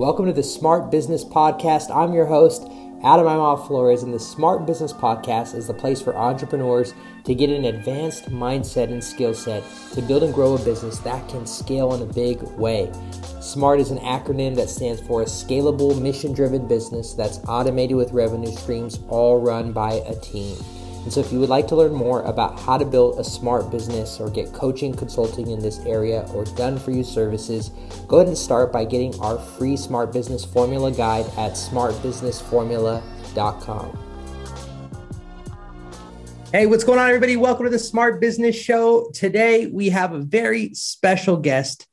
Welcome to the Smart Business Podcast. I'm your host, Adam Imhoff Flores, and the Smart Business Podcast is the place for entrepreneurs to get an advanced mindset and skill set to build and grow a business that can scale in a big way. SMART is an acronym that stands for a scalable, mission driven business that's automated with revenue streams all run by a team. And so, if you would like to learn more about how to build a smart business or get coaching, consulting in this area, or done for you services, go ahead and start by getting our free Smart Business Formula guide at smartbusinessformula.com. Hey, what's going on, everybody? Welcome to the Smart Business Show. Today, we have a very special guest.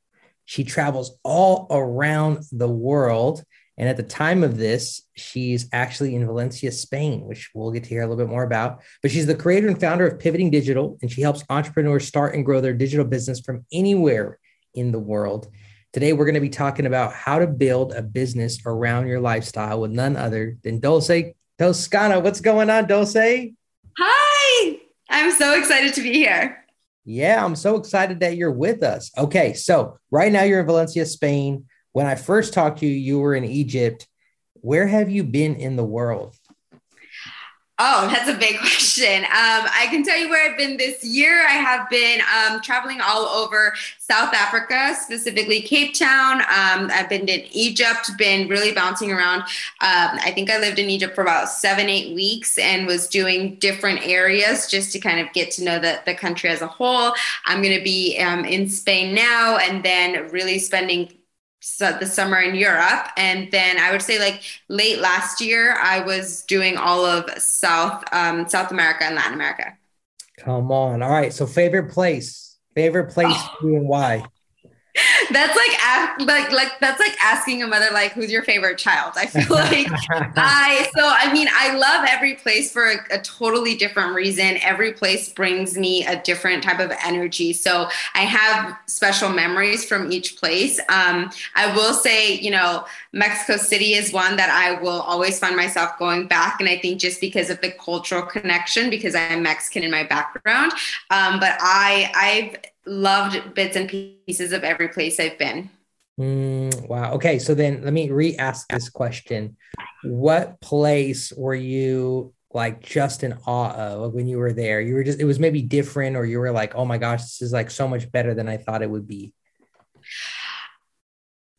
She travels all around the world. And at the time of this, she's actually in Valencia, Spain, which we'll get to hear a little bit more about. But she's the creator and founder of Pivoting Digital, and she helps entrepreneurs start and grow their digital business from anywhere in the world. Today, we're going to be talking about how to build a business around your lifestyle with none other than Dulce Toscano. What's going on, Dulce? Hi, I'm so excited to be here. Yeah, I'm so excited that you're with us. Okay, so right now you're in Valencia, Spain when I first talked to you, you were in Egypt. Where have you been in the world? Oh, that's a big question. Um, I can tell you where I've been this year. I have been um, traveling all over South Africa, specifically Cape Town. Um, I've been in Egypt, been really bouncing around. Um, I think I lived in Egypt for about seven, eight weeks and was doing different areas just to kind of get to know the, the country as a whole. I'm going to be um, in Spain now and then really spending the summer in Europe. And then I would say like late last year, I was doing all of South um, South America and Latin America. Come on. All right. So favorite place, favorite place oh. and why? That's like like like that's like asking a mother like who's your favorite child? I feel like i so i mean i love every place for a, a, totally different reason. Every place brings me a different type of energy. So i have special memories from each place. Um, i will say you know mexico city is one that i will always find myself going back and i think just because of the cultural connection because i'm mexican in my background. Um, but i i've loved bits and pieces of every place I've been. Mm, wow. Okay. So then let me re ask this question. What place were you like just in awe of when you were there? You were just, it was maybe different, or you were like, oh my gosh, this is like so much better than I thought it would be.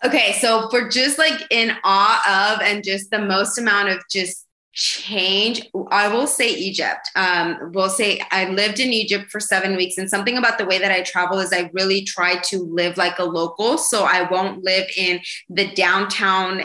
Okay. So for just like in awe of and just the most amount of just change. I will say egypt. Um, will say i lived in egypt for seven weeks and something about the way that i travel is i really try to live like a local so i won't live in the downtown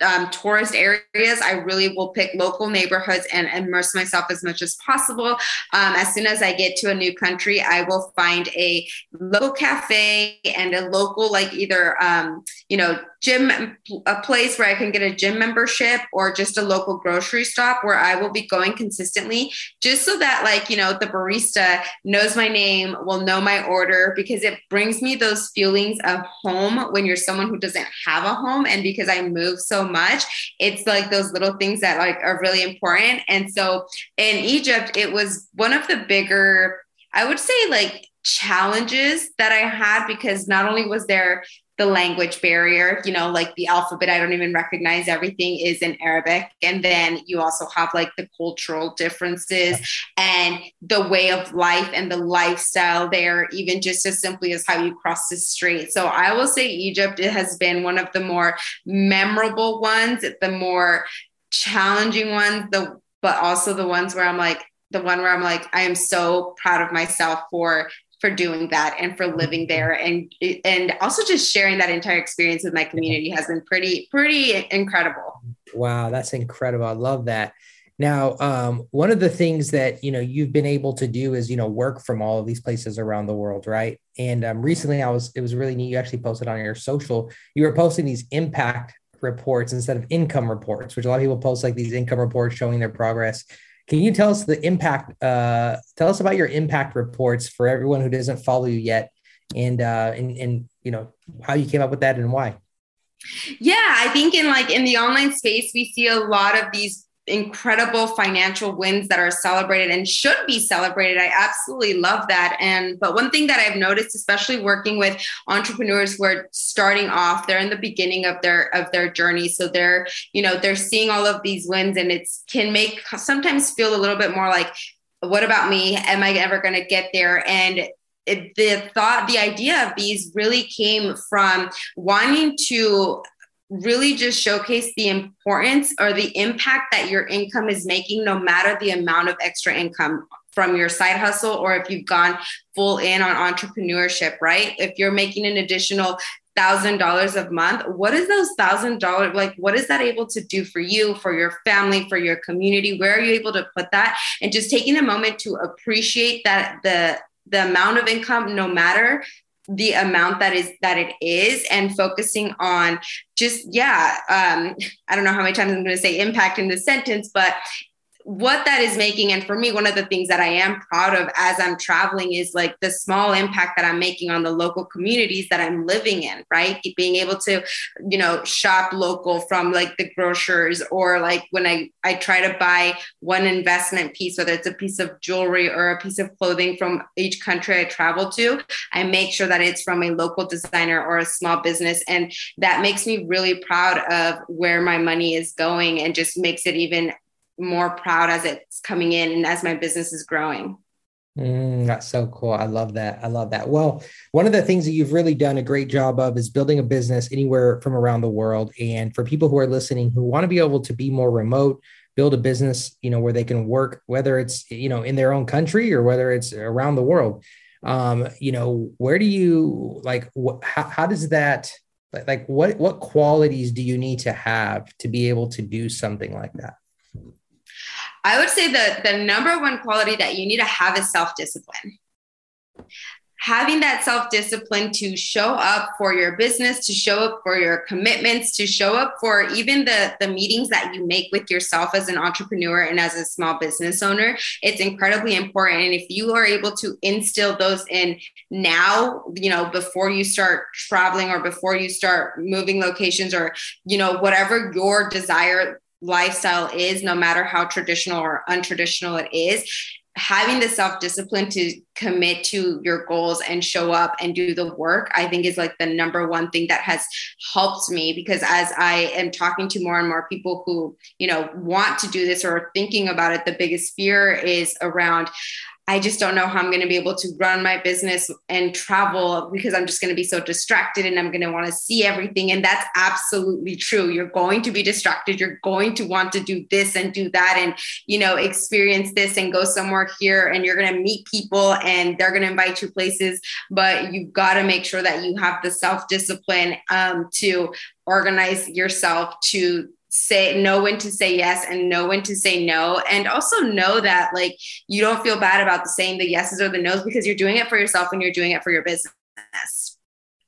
um, tourist areas, I really will pick local neighborhoods and immerse myself as much as possible. Um, as soon as I get to a new country, I will find a local cafe and a local, like either, um, you know, gym, a place where I can get a gym membership or just a local grocery stop where I will be going consistently, just so that, like, you know, the barista knows my name, will know my order, because it brings me those feelings of home when you're someone who doesn't have a home. And because I move so much, it's like those little things that like are really important. And so in Egypt, it was one of the bigger, I would say, like challenges that I had because not only was there the language barrier, you know, like the alphabet, I don't even recognize everything is in Arabic. And then you also have like the cultural differences and the way of life and the lifestyle there, even just as simply as how you cross the street. So I will say Egypt it has been one of the more memorable ones, the more challenging ones, the but also the ones where I'm like, the one where I'm like, I am so proud of myself for for doing that and for living there. And and also just sharing that entire experience with my community has been pretty pretty incredible. Wow that's incredible. I love that. Now um, one of the things that you know you've been able to do is you know work from all of these places around the world right? And um, recently i was it was really neat you actually posted on your social you were posting these impact reports instead of income reports which a lot of people post like these income reports showing their progress can you tell us the impact? Uh, tell us about your impact reports for everyone who doesn't follow you yet, and uh, and and you know how you came up with that and why. Yeah, I think in like in the online space, we see a lot of these incredible financial wins that are celebrated and should be celebrated. I absolutely love that. And but one thing that I've noticed, especially working with entrepreneurs who are starting off, they're in the beginning of their of their journey. So they're, you know, they're seeing all of these wins and it's can make sometimes feel a little bit more like, what about me? Am I ever going to get there? And it, the thought, the idea of these really came from wanting to really just showcase the importance or the impact that your income is making, no matter the amount of extra income from your side hustle or if you've gone full in on entrepreneurship, right? If you're making an additional thousand dollars a month, what is those thousand dollars like? What is that able to do for you, for your family, for your community? Where are you able to put that? And just taking a moment to appreciate that the the amount of income, no matter the amount that is that it is and focusing on just yeah um i don't know how many times i'm going to say impact in this sentence but what that is making and for me one of the things that i am proud of as i'm traveling is like the small impact that i'm making on the local communities that i'm living in right? Being able to you know shop local from like the grocers or like when i i try to buy one investment piece whether it's a piece of jewelry or a piece of clothing from each country i travel to i make sure that it's from a local designer or a small business and that makes me really proud of where my money is going and just makes it even more proud as it's coming in and as my business is growing. Mm, that's so cool. I love that. I love that. Well, one of the things that you've really done a great job of is building a business anywhere from around the world. And for people who are listening who want to be able to be more remote, build a business, you know, where they can work, whether it's, you know, in their own country or whether it's around the world. Um, you know, where do you like, wh- how, how does that, like, what, what qualities do you need to have to be able to do something like that? I would say that the number one quality that you need to have is self discipline. Having that self discipline to show up for your business, to show up for your commitments, to show up for even the, the meetings that you make with yourself as an entrepreneur and as a small business owner, it's incredibly important. And if you are able to instill those in now, you know, before you start traveling or before you start moving locations or, you know, whatever your desire lifestyle is, no matter how traditional or untraditional it is, having the self discipline to commit to your goals and show up and do the work, I think is like the number one thing that has helped me because as I am talking to more and more people who, you know, want to do this or are thinking about it, the biggest fear is around I just don't know how I'm going to be able to run my business and travel because I'm just going to be so distracted and I'm going to want to see everything. And that's absolutely true. You're going to be distracted. You're going to want to do this and do that and, you know, experience this and go somewhere here. And you're going to meet people and they're going to invite you places. But you've got to make sure that you have the self discipline um, to organize yourself to say know when to say yes and know when to say no. And also know that like you don't feel bad about the saying the yeses or the nos because you're doing it for yourself and you're doing it for your business.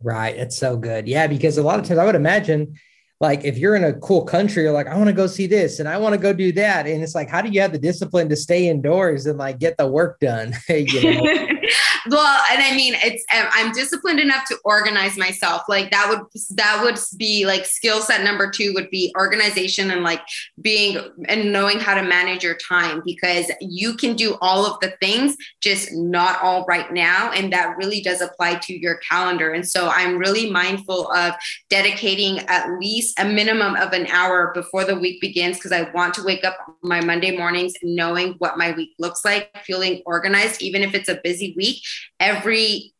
Right. It's so good. Yeah because a lot of times i would imagine like if you're in a cool country you're like i want to go see this and i want to go do that. And it's like how do you have the discipline to stay indoors and like get the work done? You know? well and i mean it's um, i'm disciplined enough to organize myself. Like that would that would be like skill set number two would be organization and like being and knowing how to manage your time because you can do all of the things just not all right now. And that really does apply to your calendar. And so i'm really mindful of dedicating at least a minimum of an hour before the week begins because i want to wake up my monday mornings knowing what my week looks like feeling organized even if it's a busy week every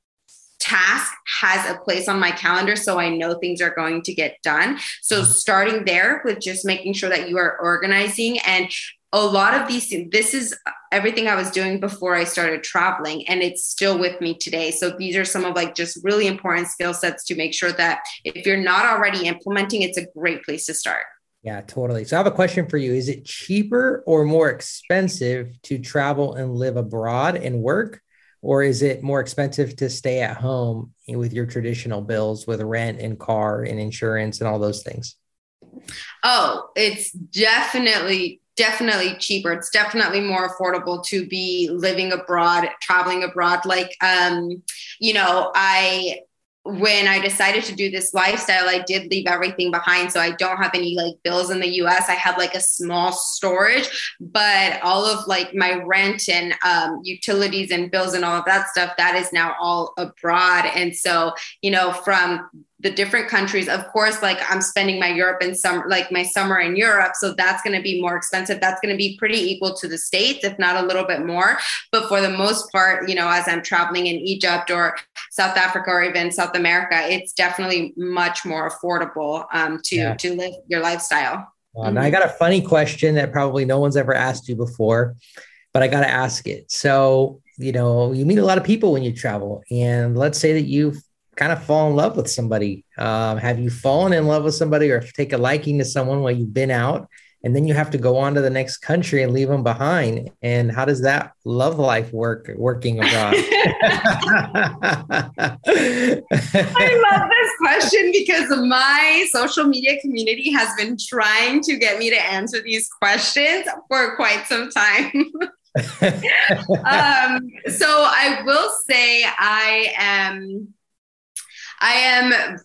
task has a place on my calendar so I know things are going to get done. So mm-hmm. starting there with just making sure that you are organizing and a lot of these this is everything I was doing before I started traveling and it's still with me today. So these are some of like just really important skill sets to make sure that if you're not already implementing it's a great place to start. Yeah, totally. So I have a question for you. Is it cheaper or more expensive to travel and live abroad and work or is it more expensive to stay at home with your traditional bills with rent and car and insurance and all those things? Oh it's definitely definitely cheaper. It's definitely more affordable to be living abroad traveling abroad. Like um you know i when I decided to do this lifestyle, I did leave everything behind. So I don't have any like bills in the US. I have like a small storage, but all of like my rent and um, utilities and bills and all of that stuff, that is now all abroad. And so, you know, from the different countries of course like i'm spending my europe and summer like my summer in europe so that's going to be more expensive that's going to be pretty equal to the states if not a little bit more but for the most part you know as i'm traveling in egypt or south africa or even south america it's definitely much more affordable um, to yeah. to live your lifestyle well, mm-hmm. now i got a funny question that probably no one's ever asked you before but i got to ask it so you know you meet a lot of people when you travel and let's say that you've kind of fall in love with somebody? Um, have you fallen in love with somebody or take a liking to someone while you've been out and then you have to go on to the next country and leave them behind? And how does that love life work working abroad? I love this question because my social media community has been trying to get me to answer these questions for quite some time. um, so I will say I am I am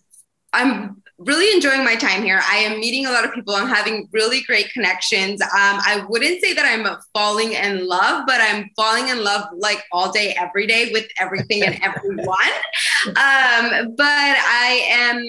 I'm really enjoying my time here. I am meeting a lot of people. I'm having really great connections. Um, I wouldn't say that I'm falling in love, but I'm falling in love like all day, every day with everything and everyone. Um, but I am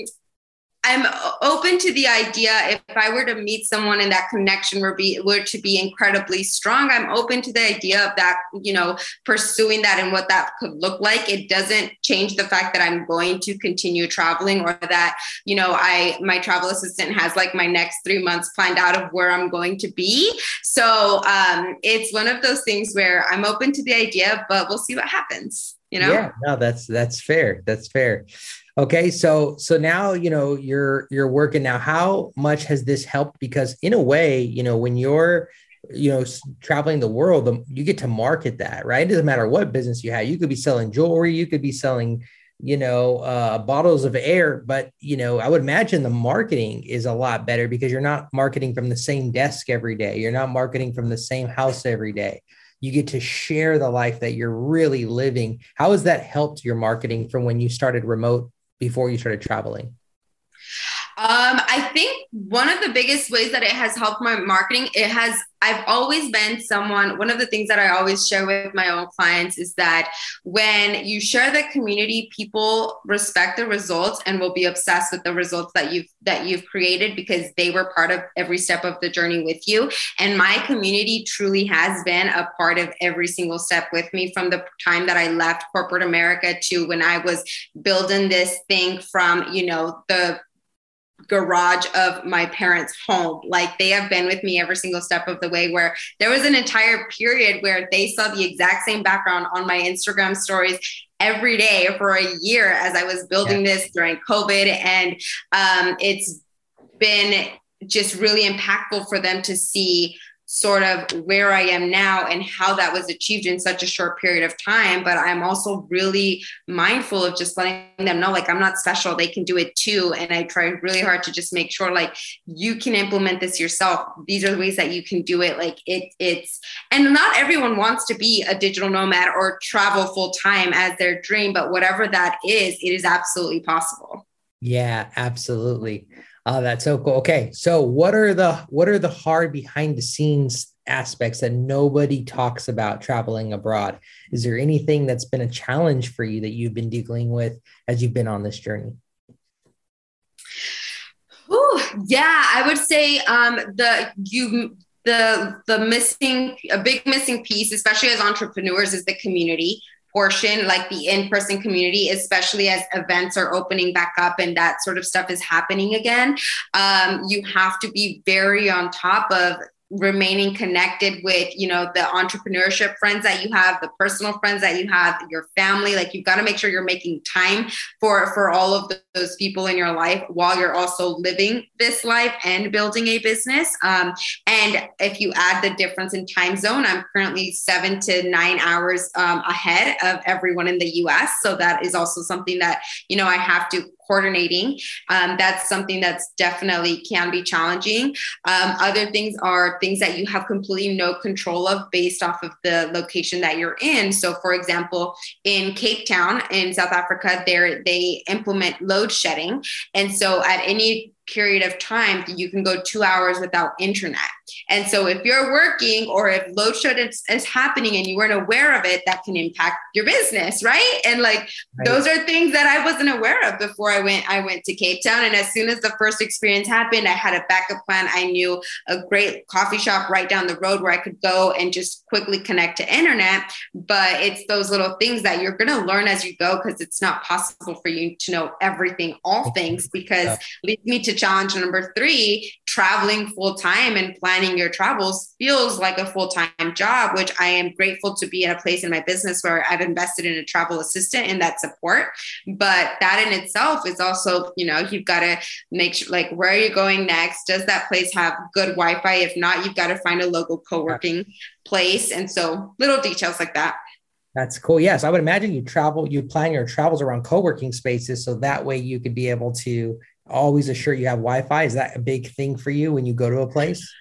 I'm open to the idea if I were to meet someone and that connection were be were to be incredibly strong, I'm open to the idea of that, you know, pursuing that and what that could look like. It doesn't change the fact that I'm going to continue traveling or that, you know, I my travel assistant has like my next three months planned out of where I'm going to be. So um, it's one of those things where I'm open to the idea, but we'll see what happens. You know? Yeah, no, that's that's fair. That's fair. Okay, so so now you know you're you're working now. How much has this helped? Because in a way, you know, when you're you know traveling the world, you get to market that, right? It doesn't matter what business you have. You could be selling jewelry, you could be selling, you know, uh, bottles of air, but you know, I would imagine the marketing is a lot better because you're not marketing from the same desk every day. You're not marketing from the same house every day you get to share the life that you're really living. How has that helped your marketing from when you started remote before you started traveling? Um, I think one of the biggest ways that it has helped my marketing, it has, I've always been someone, one of the things that I always share with my own clients is that when you share the community, people respect the results and will be obsessed with the results that you've, that you've created because they were part of every step of the journey with you. And my community truly has been a part of every single step with me from the time that I left corporate America to when I was building this thing from, you know, the garage of my parents' home. Like they have been with me every single step of the way. Where there was an entire period where they saw the exact same background on my Instagram stories every day for a year as I was building yeah. this during COVID. And um, it's been just really impactful for them to see sort of where I am now and how that was achieved in such a short period of time. But I'm also really mindful of just letting them know, like, I'm not special. They can do it too. And I try really hard to just make sure, like, you can implement this yourself. These are the ways that you can do it. Like, it, it's, and not everyone wants to be a digital nomad or travel full time as their dream, but whatever that is, it is absolutely possible. Yeah, absolutely. Oh, that's so cool. Okay, so what are the what are the hard behind the scenes aspects that nobody talks about traveling abroad? Is there anything that's been a challenge for you that you've been dealing with as you've been on this journey? Oh yeah, I would say um, the you the the missing a big missing piece, especially as entrepreneurs, is the community portion, like the in person community, especially as events are opening back up and that sort of stuff is happening again. Um, you have to be very on top of remaining connected with you know the entrepreneurship friends that you have the personal friends that you have your family like you've got to make sure you're making time for for all of those people in your life while you're also living this life and building a business. Um, and if you add the difference in time zone i'm currently seven to nine hours um, ahead of everyone in the us so that is also something that you know i have to coordinating. Um, that's something that's definitely can be challenging. Um, other things are things that you have completely no control of based off of the location that you're in. So, for example, in Cape Town in South Africa, there they implement load shedding, and so at any period of time you can go two hours without internet and so if you're working or if load shed is, is, happening and you weren't aware of it that can impact your business right? And like right. those are things that i wasn't aware of before i went i went to cape town. And as soon as the first experience happened i had a backup plan. I knew a great coffee shop right down the road where i could go and just quickly connect to internet. But it's those little things that you're going to learn as you go because it's not possible for you to know everything all things because yeah. leads me to challenge number three traveling full time and planning your travels feels like a full time job, which I am grateful to be in a place in my business where I've invested in a travel assistant and that support. But that in itself is also, you know, you've got to make sure, like, where are you going next? Does that place have good Wi Fi? If not, you've got to find a local co working place. And so little details like that. That's cool. Yes, I would imagine you travel, you plan your travels around co-working spaces, so that way you could be able to always assure you have Wi-Fi. Is that a big thing for you when you go to a place?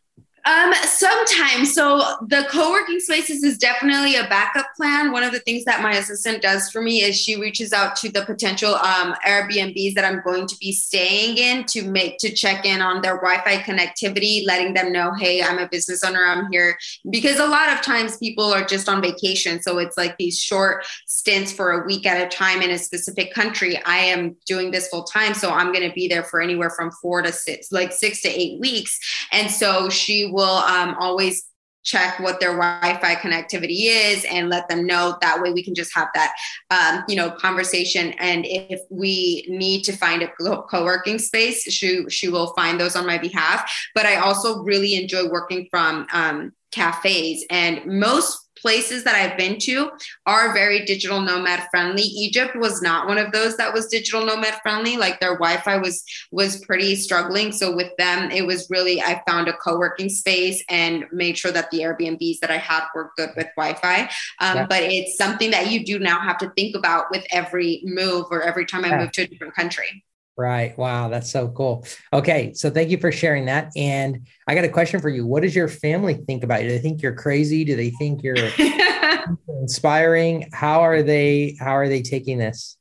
Um, sometimes. So the co-working spaces is definitely a backup plan. One of the things that my assistant does for me is she reaches out to the potential um, Airbnbs that I'm going to be staying in to make to check in on their Wi-Fi connectivity, letting them know, hey, I'm a business owner, I'm here. Because a lot of times people are just on vacation, so it's like these short stints for a week at a time in a specific country. I am doing this full time, so I'm going to be there for anywhere from four to six, like six to eight weeks, and so she will um, always check what their wi-fi connectivity is and let them know. That way we can just have that um, you know conversation. And if we need to find a co-working space she, she will find those on my behalf. But i also really enjoy working from um, cafes. And most places that I've been to are very digital nomad friendly. Egypt was not one of those that was digital nomad friendly. Like their Wi-Fi was was pretty struggling. So with them, it was really I found a co-working space and made sure that the Airbnbs that I had were good with Wi-Fi. Um, yeah. But it's something that you do now have to think about with every move or every time I yeah. move to a different country. Right. Wow. That's so cool. Okay. So thank you for sharing that. And I got a question for you. What does your family think about you? Do they think you're crazy? Do they think you're inspiring? How are they, how are they taking this?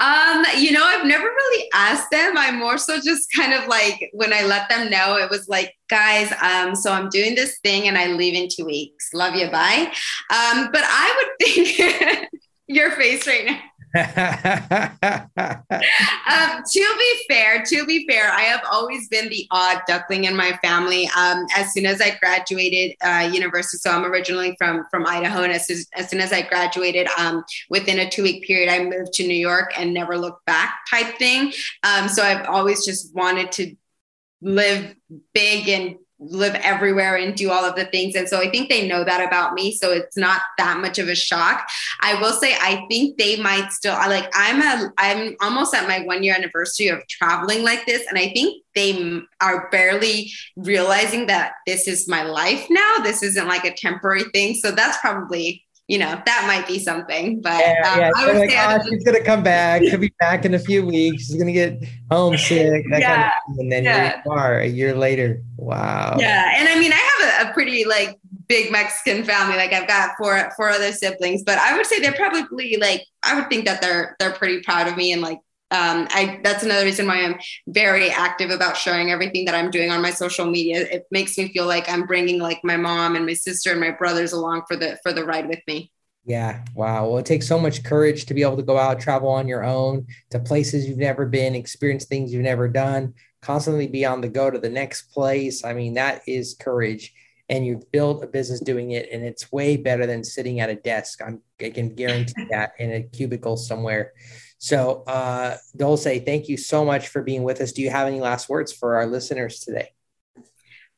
Um, you know, I've never really asked them. I'm more so just kind of like when I let them know, it was like, guys, um, so I'm doing this thing and I leave in two weeks. Love you. Bye. Um, but I would think your face right now um, to be fair, to be fair, I have always been the odd duckling in my family. Um, as soon as I graduated uh, university, so I'm originally from from Idaho, and as, as soon as I graduated, um, within a two week period, I moved to New York and never looked back, type thing. Um, so I've always just wanted to live big and live everywhere and do all of the things. And so I think they know that about me. So it's not that much of a shock. I will say I think they might still I like I'm a I'm almost at my one year anniversary of traveling like this. And I think they are barely realizing that this is my life now. This isn't like a temporary thing. So that's probably you know, that might be something. But yeah, um, yeah. I would like, say oh, she's gonna come back. She'll be back in a few weeks. She's gonna get homesick. That yeah, kind of and then yeah. you are a year later. Wow. Yeah, and I mean, I have a, a pretty like big Mexican family. Like I've got four four other siblings, but I would say they're probably like I would think that they're they're pretty proud of me and like um, I that's another reason why I'm very active about sharing everything that I'm doing on my social media. It makes me feel like I'm bringing like my mom and my sister and my brothers along for the for the ride with me. Yeah. Wow. Well, it takes so much courage to be able to go out, travel on your own to places you've never been, experience things you've never done, constantly be on the go to the next place. I mean, that is courage. And you build a business doing it, and it's way better than sitting at a desk. I'm, I can guarantee that in a cubicle somewhere. So, uh, Dulce, thank you so much for being with us. Do you have any last words for our listeners today?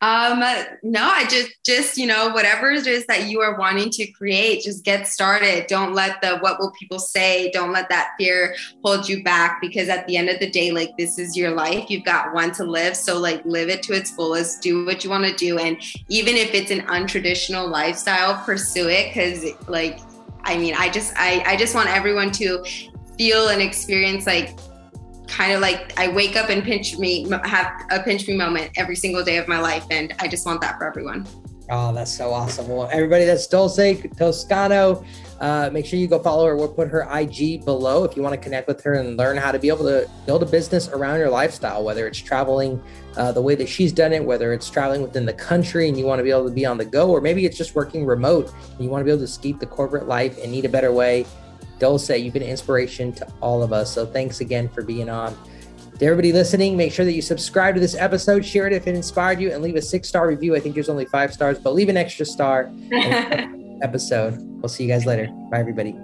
Um, no, I just, just, you know, whatever it is that you are wanting to create, just get started. Don't let the, what will people say? Don't let that fear hold you back because at the end of the day, like this is your life. You've got one to live. So like live it to its fullest, do what you want to do. And even if it's an untraditional lifestyle, pursue it. Cause like, I mean, I just, I, I just want everyone to feel and experience like kind of like I wake up and pinch me, have a pinch me moment every single day of my life. And I just want that for everyone. Oh, that's so awesome. Well, everybody that's Dulce Toscano, uh, make sure you go follow her. We'll put her IG below if you want to connect with her and learn how to be able to build a business around your lifestyle, whether it's traveling uh, the way that she's done it, whether it's traveling within the country and you want to be able to be on the go, or maybe it's just working remote and you want to be able to escape the corporate life and need a better way. Dulce, you've been an inspiration to all of us. So thanks again for being on. To everybody listening, make sure that you subscribe to this episode, share it if it inspired you, and leave a six star review. I think there's only five stars, but leave an extra star. episode. We'll see you guys later. Bye, everybody.